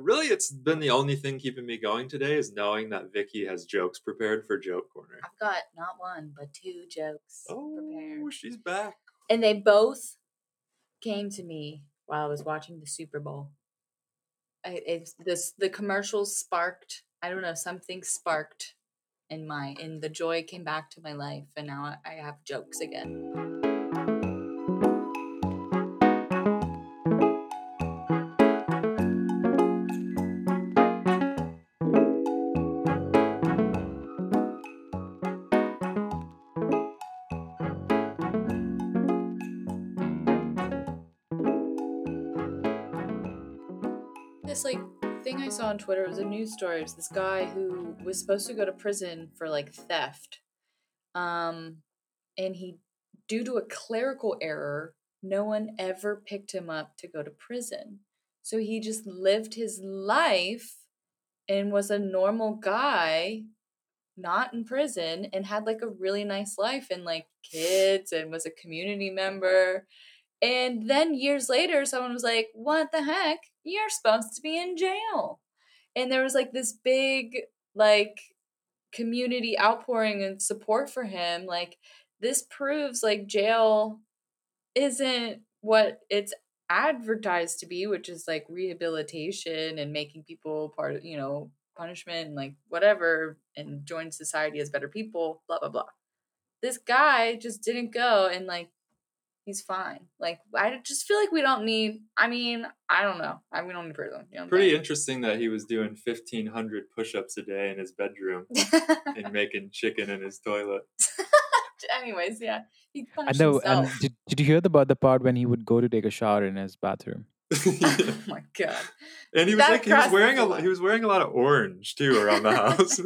really, it's been the only thing keeping me going today is knowing that Vicky has jokes prepared for Joke Corner. I've got not one but two jokes prepared, Oh, she's back. and they both came to me while I was watching the Super Bowl. I, it's this the commercials sparked. I don't know something sparked in my and the joy came back to my life, and now I have jokes again. On Twitter It was a news story. It was this guy who was supposed to go to prison for like theft. Um and he due to a clerical error, no one ever picked him up to go to prison. So he just lived his life and was a normal guy not in prison and had like a really nice life and like kids and was a community member and then years later, someone was like, What the heck? You're supposed to be in jail. And there was like this big, like, community outpouring and support for him. Like, this proves like jail isn't what it's advertised to be, which is like rehabilitation and making people part of, you know, punishment and like whatever and join society as better people, blah, blah, blah. This guy just didn't go and like he's fine. Like I just feel like we don't need. I mean, I don't know. I we don't need prison. You know Pretty saying? interesting that he was doing 1,500 push ups a day in his bedroom and making chicken in his toilet. Anyways, yeah, he I punished know. And did, did you hear about the part when he would go to take a shower in his bathroom? oh my god. and he was That like, he was wearing a line. he was wearing a lot of orange too around the house.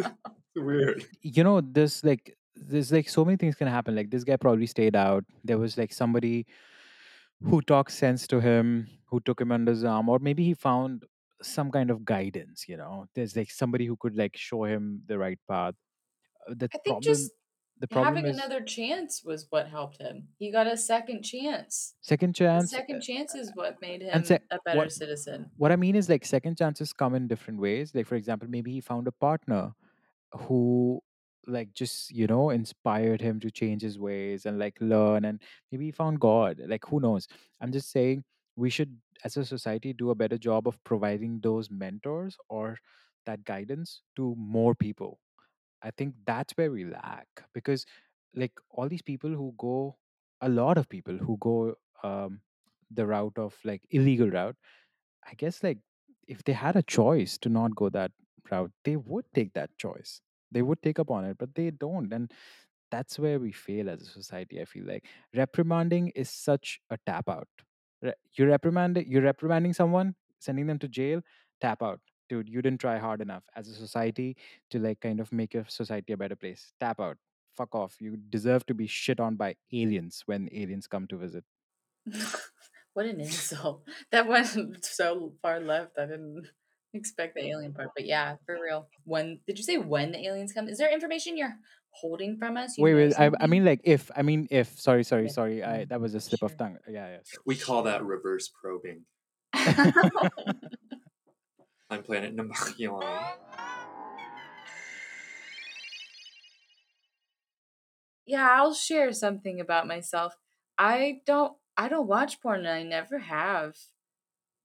Weird. you know this like there's like so many things can happen like this guy probably stayed out there was like somebody who talked sense to him who took him under his arm or maybe he found some kind of guidance you know there's like somebody who could like show him the right path Uh, the I think problem just the problem Having is another chance was what helped him. He got a second chance. second The chance second chance is what made him a better what- citizen. what I mean is like second chances come in different ways. Like for example, maybe he found a partner who like just you know inspired him to change his ways and like learn and maybe he found god like who knows i'm just saying we should as a society do a better job of providing those mentors or that guidance to more people i think that's where we lack because like all these people who go a lot of people who go um the route of like illegal route I guess like if they had a choice to not go that route, they would take that choice. They would take up on it, but they don't. And that's where we fail as a society, I feel like. Reprimanding is such a tap out. Re- You're reprimanding you're reprimanding someone, sending them to jail, tap out. Dude, you didn't try hard enough as a society to like kind of make your society a better place. Tap out. Fuck off. You deserve to be shit on by aliens when aliens come to visit. what an insult. That went so far left. I didn't expect the alien part. But yeah, for real. When did you say when the aliens come? Is there information you're holding from us? You wait, wait. I, I mean like if I mean if sorry, sorry, Okay. sorry. I that was a slip of tongue. Yeah, yeah. sorry. We call that reverse probing on planet Namakyon. yeah, I'll share something about myself. I don't I don't watch porn and I never have.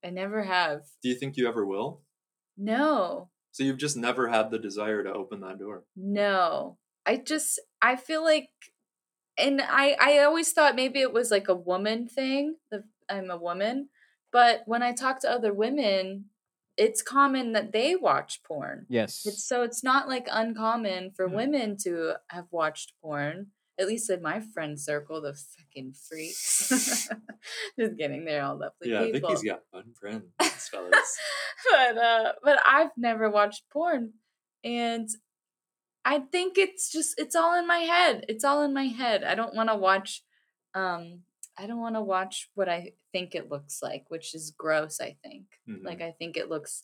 I never have. Do you think you ever will? No. So you've just never had the desire to open that door. No. I just I feel like and I I always thought maybe it was like a woman thing. The I'm a woman, but when I talk to other women, it's common that they watch porn. Yes. It's so it's not like uncommon for Hmm. women to have watched porn. At least in my friend circle, the fucking freaks. Just kidding, they're all lovely yeah, people. Vicky's got fun friends, fellas. but uh but I've never watched porn and I think it's just it's all in my head. It's all in my head. I don't want to watch um I don't want to watch what I think it looks like, which is gross, I think. Mhm. Like I think it looks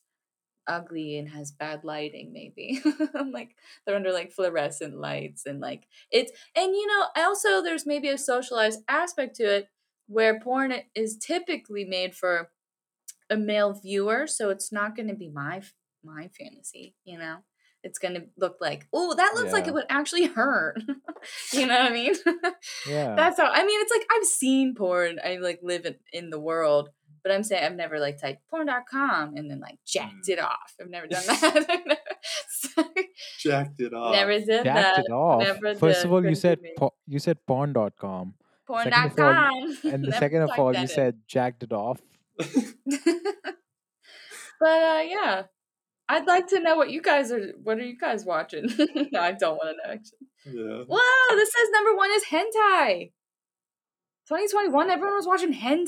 ugly and has bad lighting maybe. like they're under like fluorescent lights and like it's and you know, also there's maybe a socialized aspect to it where porn is typically made for a male viewer, so it's not going to be my my fantasy. You know, it's going to look like, oh, that looks like it would actually hurt. you know what I mean? Yeah. That's how. I mean, it's like I've seen porn. I like live in, in the world, but I'm saying I've never like typed porn.com and then like jacked Mm. it off. I've never done that. Sorry. Jacked it off. Never did Jacked that. it off. Never First did. of all, you said po- you said porn.com. Second of all, porn.com. and the second of all, you in. said jacked it off. but uh yeah. I'd like to know what you guys are what are you guys watching? no, I don't want to know actually. yeah. Whoa, this says number one is hentai. 2021, everyone was watching hentai?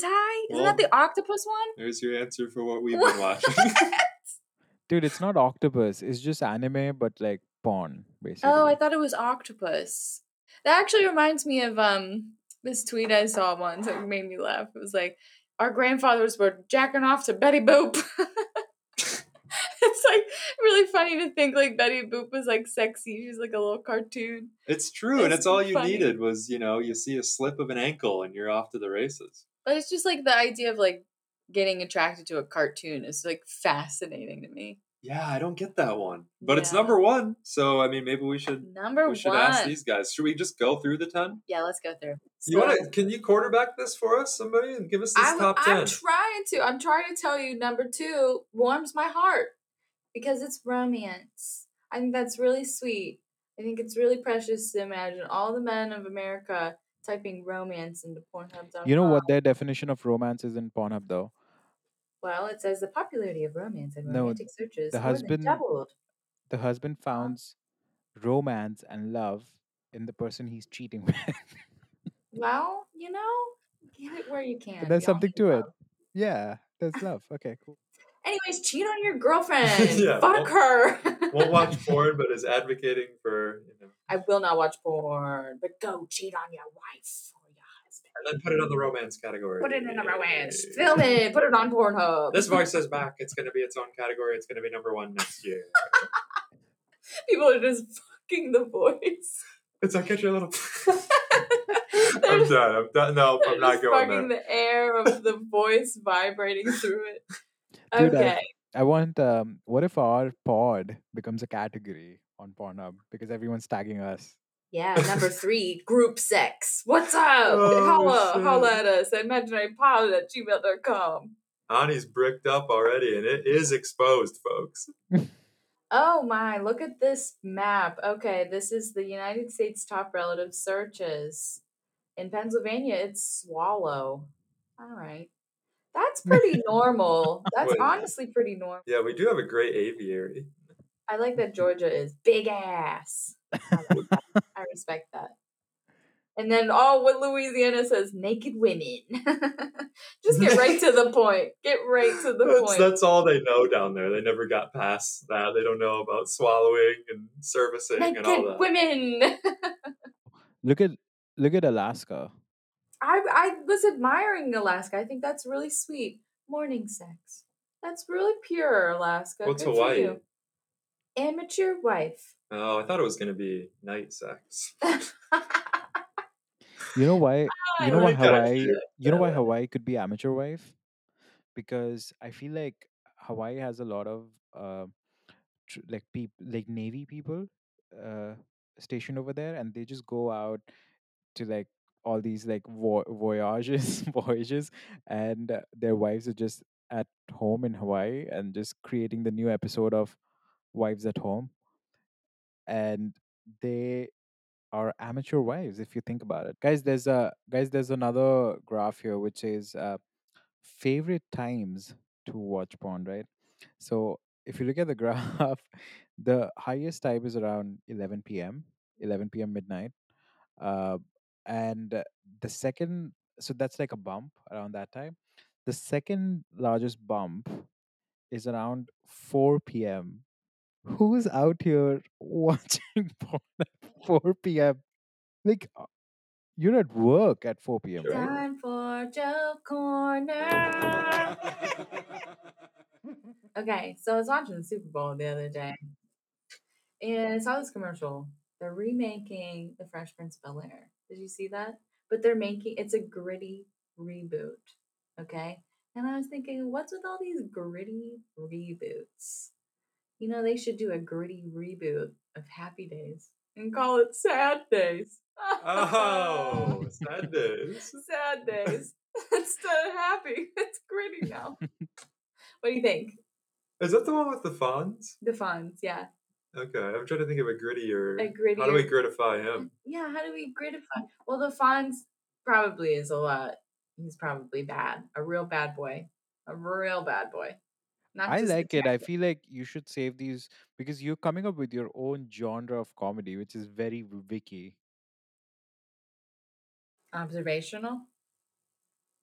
Isn't Well- that the octopus one? There's your answer for what we've been watching. Dude, it's not octopus. It's just anime, but like porn, basically. Oh, I thought it was octopus. That actually reminds me of um this tweet I saw once that made me laugh. It was like our grandfathers were jacking off to Betty Boop. it's like really funny to think like Betty Boop was like sexy. She's like a little cartoon. it's true, and It's it's all you funny. needed was, you know, you see a slip of an ankle and you're off to the races. But it's just like the idea of like getting attracted to a cartoon is like fascinating to me. Yeah, I don't get that one. But it's number one. So I mean maybe we should Number we should one. ask these guys. Should we just go through the ten? Yeah, let's go through. You wanna can you quarterback this for us, somebody, and give us this I'm, top ten? I'm trying to. I'm trying to tell you number two warms my heart because it's romance. I think that's really sweet. I think it's really precious to imagine all the men of America typing romance into Pornhub.com. You know what their definition of romance is in Pornhub, though? Well, it says the popularity of romance and No, romantic searches the husband- doubled. The husband finds romance and love in the person he's cheating with. Well, you know, get it where you can. There's something to it. yeah, there's love. Okay, cool. Anyways, cheat on your girlfriend. Yeah, Fuck her. Won't watch porn, but is advocating for you know I will not watch porn, but go cheat on your wife or your husband. and then put it on the romance category. Put it in the romance. Film it. Put it on Pornhub. This voice is back. It's gonna be its own category. It's gonna be number one next year. People are just fucking the voice. It's like get your little. I'm done. I'm done. No, I'm not going fucking there. the air of the voice vibrating through it. Dude, I- Okay. I want. Um, what if our pod becomes a category on Pornhub because everyone's tagging us? Yeah, number three, group sex. What's up? Oh, holla, shit. holla at us at imaginarypod at gmail.com. Annie's bricked up already, and it is exposed, folks. Oh my, look at this map. Okay, this is the United States top relative searches. In Pennsylvania, it's swallow. All right. That's pretty normal. That's Wait. honestly pretty normal. Yeah, we do have a great aviary. I like that Georgia is big ass. I, like. I respect that. And then, oh, what Louisiana says, naked women. Just get right to the point. Get right to the That's, point. that's all they know down there. They never got past that. They don't know about swallowing and servicing and all naked that. women. Look at look at Alaska. I I was admiring Alaska. I think that's really sweet. Morning sex. That's really pure, Alaska. What's Good Hawaii? you. Amateur wife. Oh, I thought it was gonna be night sex. You know why? You know why Hawaii? You know why Hawaii could be amateur wife? Because I feel like Hawaii has a lot of uh, tr- like people, like Navy people, uh, stationed over there, and they just go out to like all these like vo- voyages, voyages, and uh, their wives are just at home in Hawaii and just creating the new episode of Wives at Home, and they are amateur wives if you think about it. Guys there's a guys there's another graph here which is uh, favorite times to watch porn right? So if you look at the graph the highest time is around 11 p.m 11 p.m midnight uh, and uh, the second so that's like a bump around that time the second largest bump is around 4 p.m who's out here watching porn at 4 p.m like uh, you're at work at 4 p.m Sure. right Time for joke corner. Okay, so I was watching the Super Bowl the other day, and I saw this commercial. They're remaking The Fresh Prince of Bel Air. Did you see that? But they're making it's a gritty reboot. Okay, And I was thinking, what's with all these gritty reboots? You know, they should do a gritty reboot of Happy Days and call it Sad Days. Oh, sad days. Sad Days. Instead of happy, it's gritty now. what do you think? Is that the one with the Fonz? The Fonz, yeah. Okay, I'm trying to think of a grittier. A grittier. How do we grittify him? Yeah, how do we gritify? Well, the Fonz probably is a lot. He's probably bad. A real bad boy. A real bad boy. Not I like it. I feel like you should save these because you're coming up with your own genre of comedy, which is very Vicky. observational.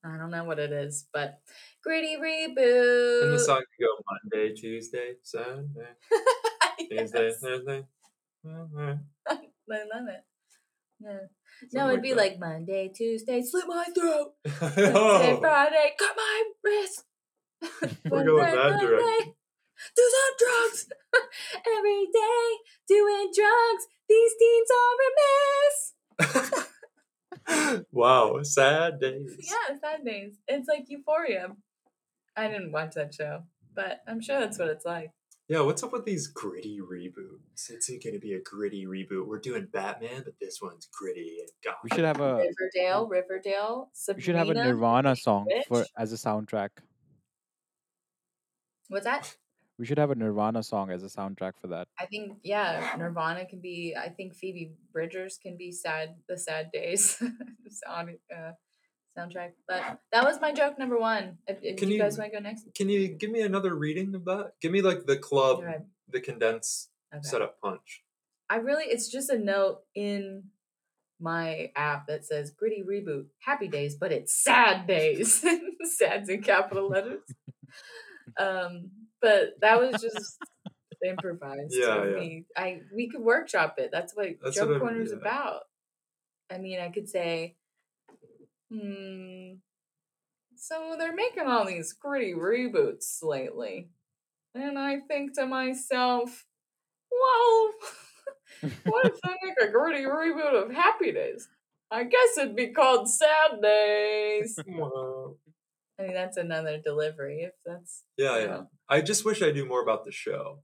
I don't know what it is, but gritty reboot. In the song, you go Monday, Tuesday, Sunday, Tuesday. Thursday. I love it. Yeah. No, it'd be that. like Monday, Tuesday, slit my throat. Wednesday, oh, Friday, cut my wrist. We're going Wednesday, that direction. Do some drugs every day. Doing drugs. These teens are remiss. wow, sad days. Yeah, sad days. It's like Euphoria. I didn't watch that show, but I'm sure that's what it's like. Yeah, what's up with these gritty reboots? It's going to be a gritty reboot. We're doing Batman, but this one's gritty and goth. We should have a Riverdale, Riverdale. we should have a Nirvana song for as a soundtrack. What's that? We should have a Nirvana song as a soundtrack for that. I think yeah, Nirvana can be. I think Phoebe Bridgers can be sad. The sad days sound uh, soundtrack. But that was my joke number one. If, if Can you, you- guys want to go next, Can you give me another reading of that? Give me like the club, the condensed okay. setup punch. I really, it's just a note in my app that says gritty reboot, happy days, but it's sad days. Sad's in capital letters. um, but that was just improvised. Yeah, yeah. Me. I we could workshop it. That's what That's joke what I'm- corner's yeah. about. I mean, I could say, hmm. So they're making all these gritty reboots lately, and I think to myself, well. what if they make a gritty reboot of Happy Days? I guess it'd be called Sad Days. I mean, that's another delivery. If that's Yeah, yeah. know. I just wish I knew more about the show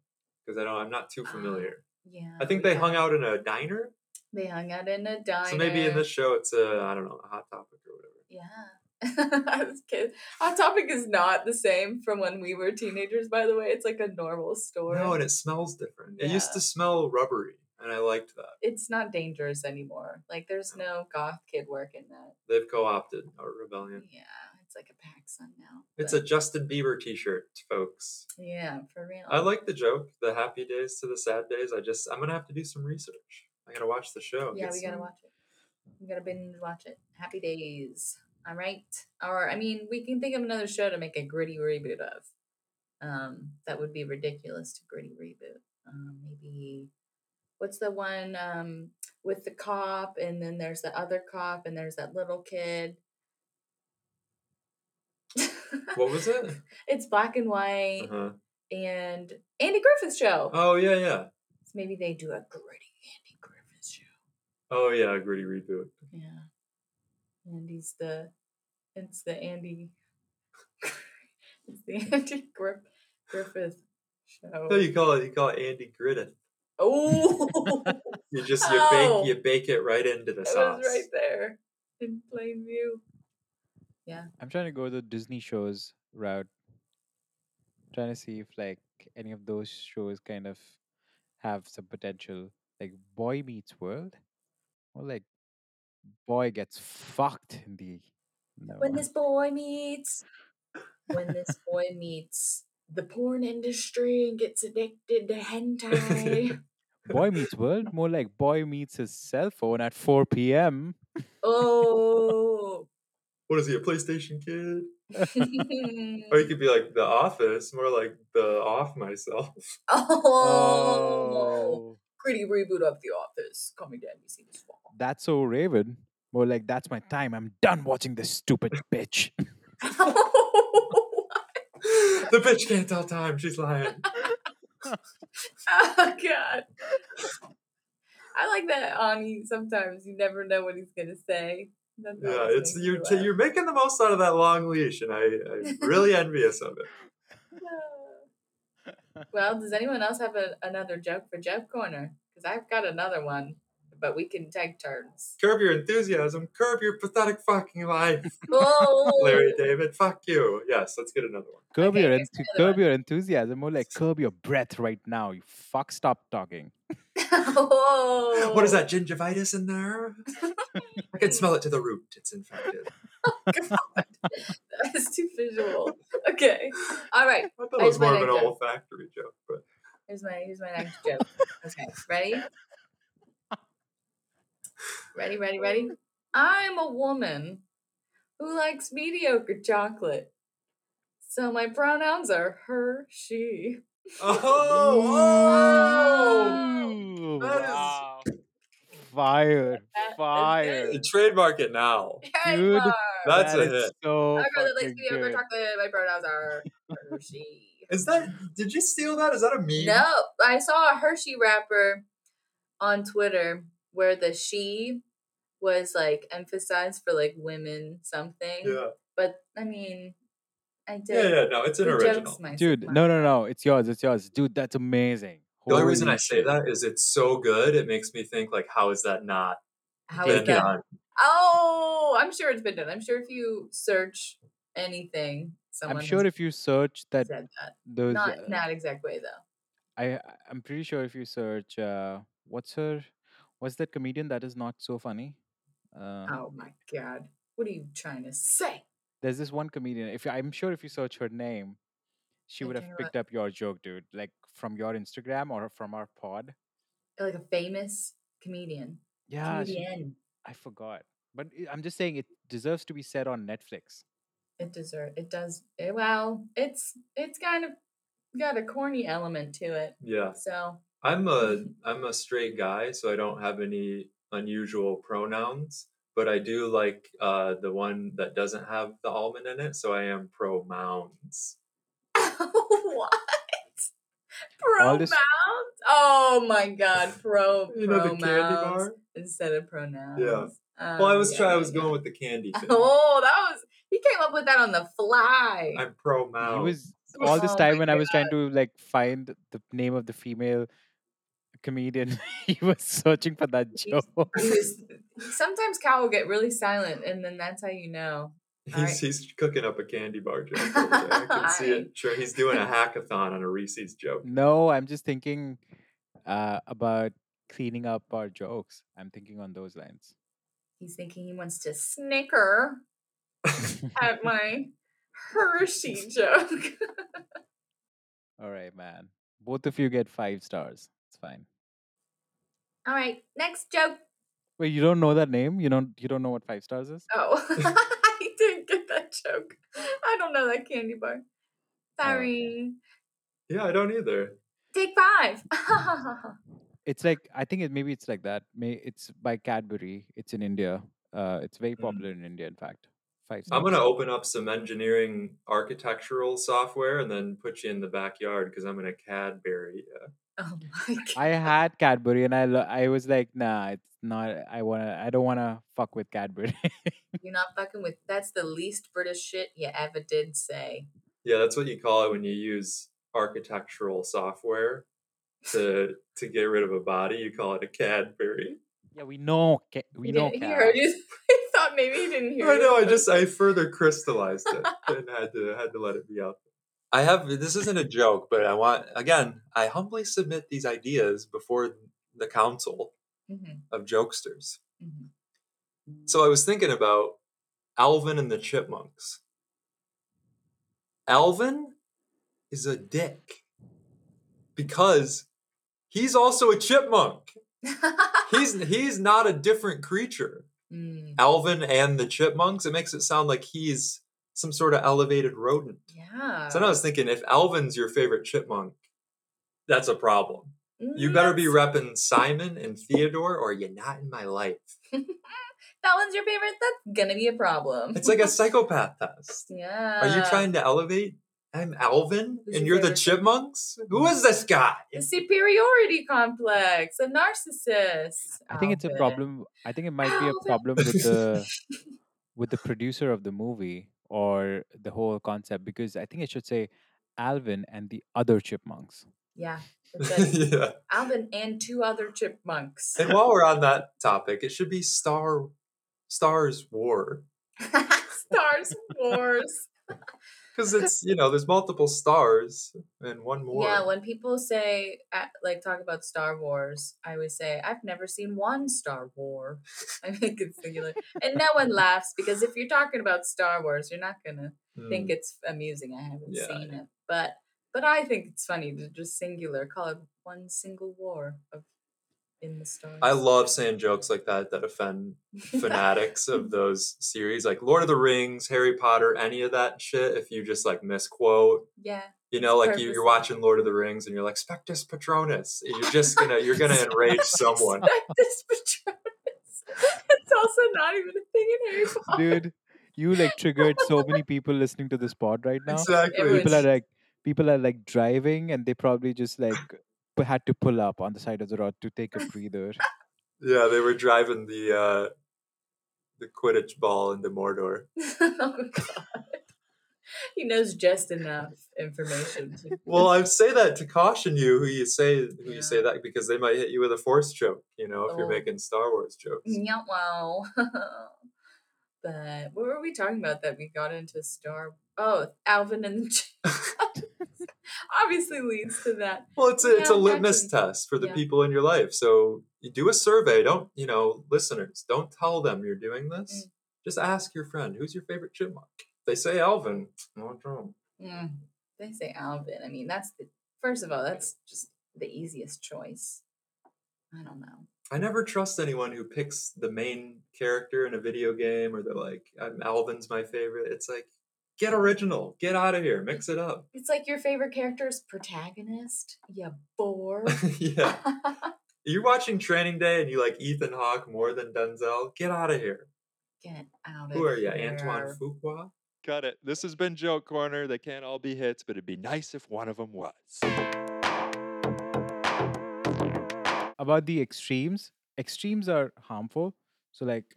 because I don't. I'm not too Ah, familiar. yeah. I think they got- hung out in a diner. They hung out in a diner. So maybe in this show it's a I don't know a hot topic or whatever. Yeah. I was kidding. Hot Topic is not the same from when we were teenagers. By the way, it's like a normal store. No, and it smells different. It used to smell rubbery, and I liked that. it's not dangerous anymore. Like there's no goth kid working that. They've co-opted our rebellion. Yeah, it's like a PacSun now. It's a Justin Bieber T-shirt, folks. yeah for real. I like the joke, the happy days to the sad days. I just I'm gonna have to do some research. I gotta watch the show. Yeah, get we gotta some- watch it. We gotta binge watch it. Happy Days. All right. Or I mean, we can think of another show to make a gritty reboot of. Um, that would be ridiculous to gritty reboot. Um, maybe what's the one um with the cop and then there's the other cop and there's that little kid. What was it? it's black and white Uh-huh. and Andy Griffith show. Oh yeah, yeah. So maybe they do a gritty Andy Griffith show. Oh yeah, gritty reboot. Yeah. Andy's the it's the Andy it's the Andy Griff, Griffith show. No, you call it you call it Andy Griffith. Oh You just you Oh. bake you bake it right into the it sauce. was right there in plain view. Yeah. I'm trying to go the Disney shows route. Trying to see if like any of those shows kind of have some potential, like Boy Meets World, or like Boy gets fucked in the. No. When this boy meets when this boy meets the porn industry and gets addicted to hentai. Boy Meets World, more like Boy meets his cell phone at 4 p.m. oh What is he, a PlayStation kid? Or you could be like The Office, more like the off myself. Oh. oh. Gritty reboot of The Office coming to NBC this fall. That's so Raven. More like that's my time. I'm done watching this stupid bitch. the bitch can't tell time. She's lying. oh god. I like that Ani sometimes you never know what he's gonna say. That Yeah, it's you're t- laugh. you're making the most out of that long leash, and I I'm really envious of it. Well, does anyone else have a, another joke for Joke Corner? Because I've got another one, but we can take turns. Curb your enthusiasm. Curb your pathetic fucking life, Oh, Larry David. Fuck you. Yes, let's get another one. Curb Okay, your here's enthu- another curb your enthusiasm, more like curb your breath right now. You fuck, stop talking. oh. What is that gingivitis in there? I can smell it to the root. It's infected. Oh, God, That is too visual. Okay. All right. I thought it was just more of an joke. olfactory joke, but Here's my here's my next joke. Okay. Ready? Ready, ready, ready? I'm a woman who likes mediocre chocolate. So my pronouns are her, she. oh, Ooh, That is- wow. Fire. That is Fire. oh! trademark it now. Dude, That's That a hit. So I really like likes fucking mediocre good. chocolate. My pronouns are her, she. Is that? Did you steal that? Is that a meme? No, I saw a Hershey wrapper on Twitter where the she was like emphasized for like women something. Yeah. But I mean, I did. Yeah, yeah. No, it's an the original. Dude, no, no, no. It's yours. It's yours. Dude, that's amazing. The only reason Holy I say that is it's so good. It makes me think like, how is that not How been is that? done? Oh, I'm sure it's been done. I'm sure if you search anything, someone I'm sure if you search that, said that. those. Not uh, in that exact way though. I I'm pretty sure if you search uh what's her what's that comedian that is not so funny? Uh Oh my god. What are you trying to say? there's this one comedian. If you, I'm sure if you search her name, she would Okay, have picked up your joke, dude. Like from your Instagram or from our pod. Like a famous comedian. Yeah, she- I forgot. But i- I'm just saying it deserves to be said on Netflix. It deserve it does eh, well, it's it's kind of got a corny element to it. Yeah, So I'm a I'm a straight guy, so I don't have any unusual pronouns. But I do like uh, the one that doesn't have the almond in it, so I am pro mounds. what? All this- Pronouns? Oh my god, pro You know the candy pronouns bar? instead of pronouns. Yeah. Well, I Um, was yeah, trying. I was yeah. going with the candy thing. Oh, that was he came up with that on the fly. I'm pro He mounds. was all this Oh time my when I was trying to like find the name of the female comedian, he was searching for that joke. He was- sometimes Cal will get really silent, and then that's how you know. He's, Alright. he's cooking up a candy bar joke. I can see it. Sure, he's doing a hackathon on a Reese's joke. No, I'm just thinking uh, about cleaning up our jokes. I'm thinking on those lines. He's thinking he wants to snicker at my Hershey joke. All right, man. Both of you get five stars. It's fine. All right, next joke. Wait, you don't know that name? You don't you don't know what five stars is? Oh, I didn't get that joke. I don't know that candy bar. Oh, okay. Sorry. Yeah, I don't either. Take five. It's like I think it maybe it's like that. May it's by Cadbury. It's in India. Uh, it's very Mm. popular in India. In fact, five. I'm gonna open up some engineering architectural software and then put you in the backyard because I'm gonna Cadbury. Yeah. Oh my god. I had Cadbury and I lo- I was like, nah, it's not. I wanna. I don't wanna fuck with Cadbury. You're not fucking with. That's the least British shit you ever did say. Yeah, that's what you call it when you use architectural software to to get rid of a body. You call it a Cadbury. yeah, we know. Ca- we He know. didn't- He Cad. heard you. He thought maybe he didn't hear I know. I just I further crystallized it and had to had to let it be out. I have this isn't a joke, but I want again. I humbly submit these ideas before the council Mhm, of jokesters. mhm. So I was thinking about Alvin and the Chipmunks. Alvin is a dick because he's also a chipmunk. He's he's not a different creature. Mm, Alvin and the Chipmunks. It makes it sound like he's some sort of elevated rodent. yeah. So then I was thinking, if Alvin's your favorite chipmunk, that's a problem. You Mm, better be that's- repping Simon and Theodore, or you're not in my life. that one's your favorite. That's gonna be a problem. It's like a psychopath test. yeah. Are you trying to elevate I'm Alvin Who's and your you're the favorite chip- chipmunks? Who is this guy? The superiority complex, a narcissist. I think it's a problem. I think it might be a problem with the with the producer of the movie or the whole concept because I think it should say Alvin and the other chipmunks. Yeah. Yeah. Alvin and two other chipmunks. And while we're on that topic, it should be Star Stars War. Stars Wars. Because it's, you know, there's multiple stars and one more. Yeah, when people say, like, talk about Star Wars, I always say, I've never seen one Star War. I think it's singular. And no one laughs because if you're talking about Star Wars, you're not going to Hmm. think it's amusing. I haven't Yeah, seen yeah. it. But but I think it's funny to just singular, call it one single war of in the stars. I love saying jokes like that that offend fanatics of those series, like Lord of the Rings, Harry Potter, any of that shit. If you just like misquote, Yeah. you know, like you, you're watching Lord of the Rings and you're like Spectus Patronus, you're just gonna you're gonna enrage someone. Spectus Patronus. It's also not even a thing in Harry Potter. Dude, you like triggered so many people listening to this pod right now. Exactly. Everyone's- People are like people are like driving and they probably just like pu- had to pull up on the side of the road to take a breather. Yeah, they were driving the uh the Quidditch ball into Mordor. oh god. He knows just enough information to Well, I say that to caution you who you say who Yeah. you say that because they might hit you with a force joke. you know, if you're Oh. making Star Wars jokes. Yeah, wow. but what were we talking about that we got into Star? Oh, Alvin and the. Obviously leads to that. Well, it's a, it's a litmus naturally. test for the Yeah. people in your life. So you do a survey. Don't you know, listeners? Don't tell them you're doing this. Mm. Just ask your friend, "Who's your favorite chipmunk?" They say Alvin. No problem. Mm, they say Alvin. I mean, that's the first of all, that's just the easiest choice. I don't know. I never trust anyone who picks the main character in a video game, or they're like, "I'm Alvin's my favorite." It's like, get original, get out of here, mix it up. It's like your favorite character's protagonist. You bore. yeah, you're watching Training Day and you like Ethan Hawke more than Denzel. Get out of here. Get out of here. Who are you, here. Antoine Fuqua? Got it. This has been Joke Corner. They can't all be hits, but it'd be nice if one of them was. About the extremes, extremes are harmful. So like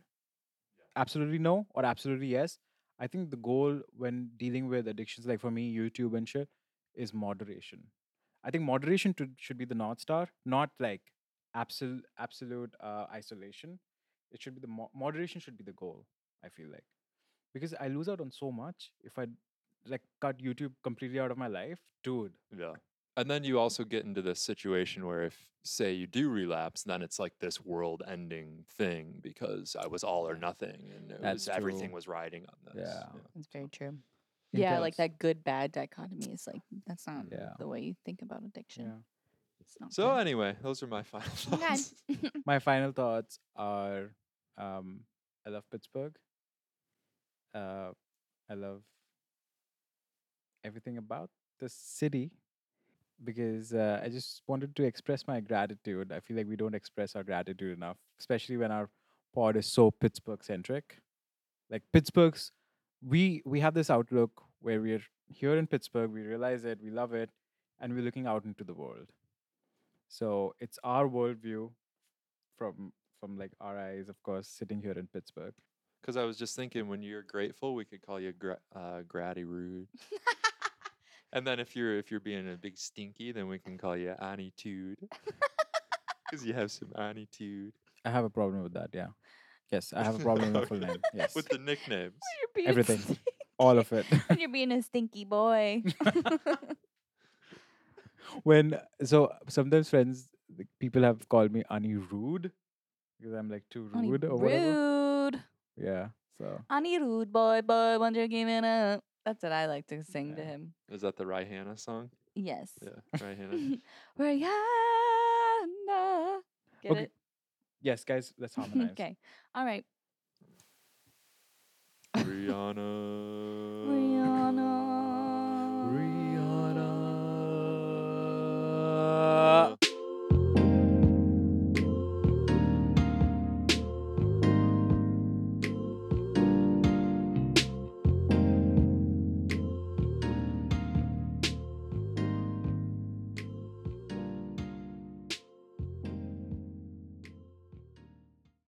absolutely no or absolutely yes. I think the goal when dealing with addictions like for me YouTube and shit is moderation. I think moderation to, should be the north star, not like absolute absolute uh, isolation. It should be the mo- moderation should be the goal. I feel like because I lose out on so much if I like cut YouTube completely out of my life, dude. Yeah. And then you also get into this situation where if say you do relapse, then it's like this world ending thing because I was all or nothing and it That's was everything was riding on this. Yeah. That's very true. Yeah, like that good bad dichotomy is like that's not Yeah. the way you think about addiction. Yeah. It's not So good. anyway, those are my final thoughts. my final thoughts are um i love pittsburgh uh i love everything about the city because uh, i just wanted to express my gratitude i feel like we don't express our gratitude enough especially when our pod is so pittsburgh centric like pittsburgh's we we have this outlook where we're here in pittsburgh we realize it we love it and we're looking out into the world so it's our worldview from from like our eyes, of course, sitting here in Pittsburgh. Because I was just thinking, when you're grateful, we could call you gra- uh, Gratty Rude. and then if you're if you're being a big stinky, then we can call you Anitude. Because you have some attitude I have a problem with that. Yeah. Yes, I have a problem with my full Okay. name. Yes, with the nicknames. You're being everything, stinky. all of it. And you're being a stinky boy. when so sometimes friends, like, people have called me Ani rude because I'm like too Ani rude or whatever. rude. Yeah. So Ani rude boy, boy, wonder you giving up. That's what I like to sing to him. Is that the Rihanna song? Yes. Yeah, Rihanna. Rihanna. Get Okay, it? yes, guys, let's harmonize. okay. All right. Rihanna.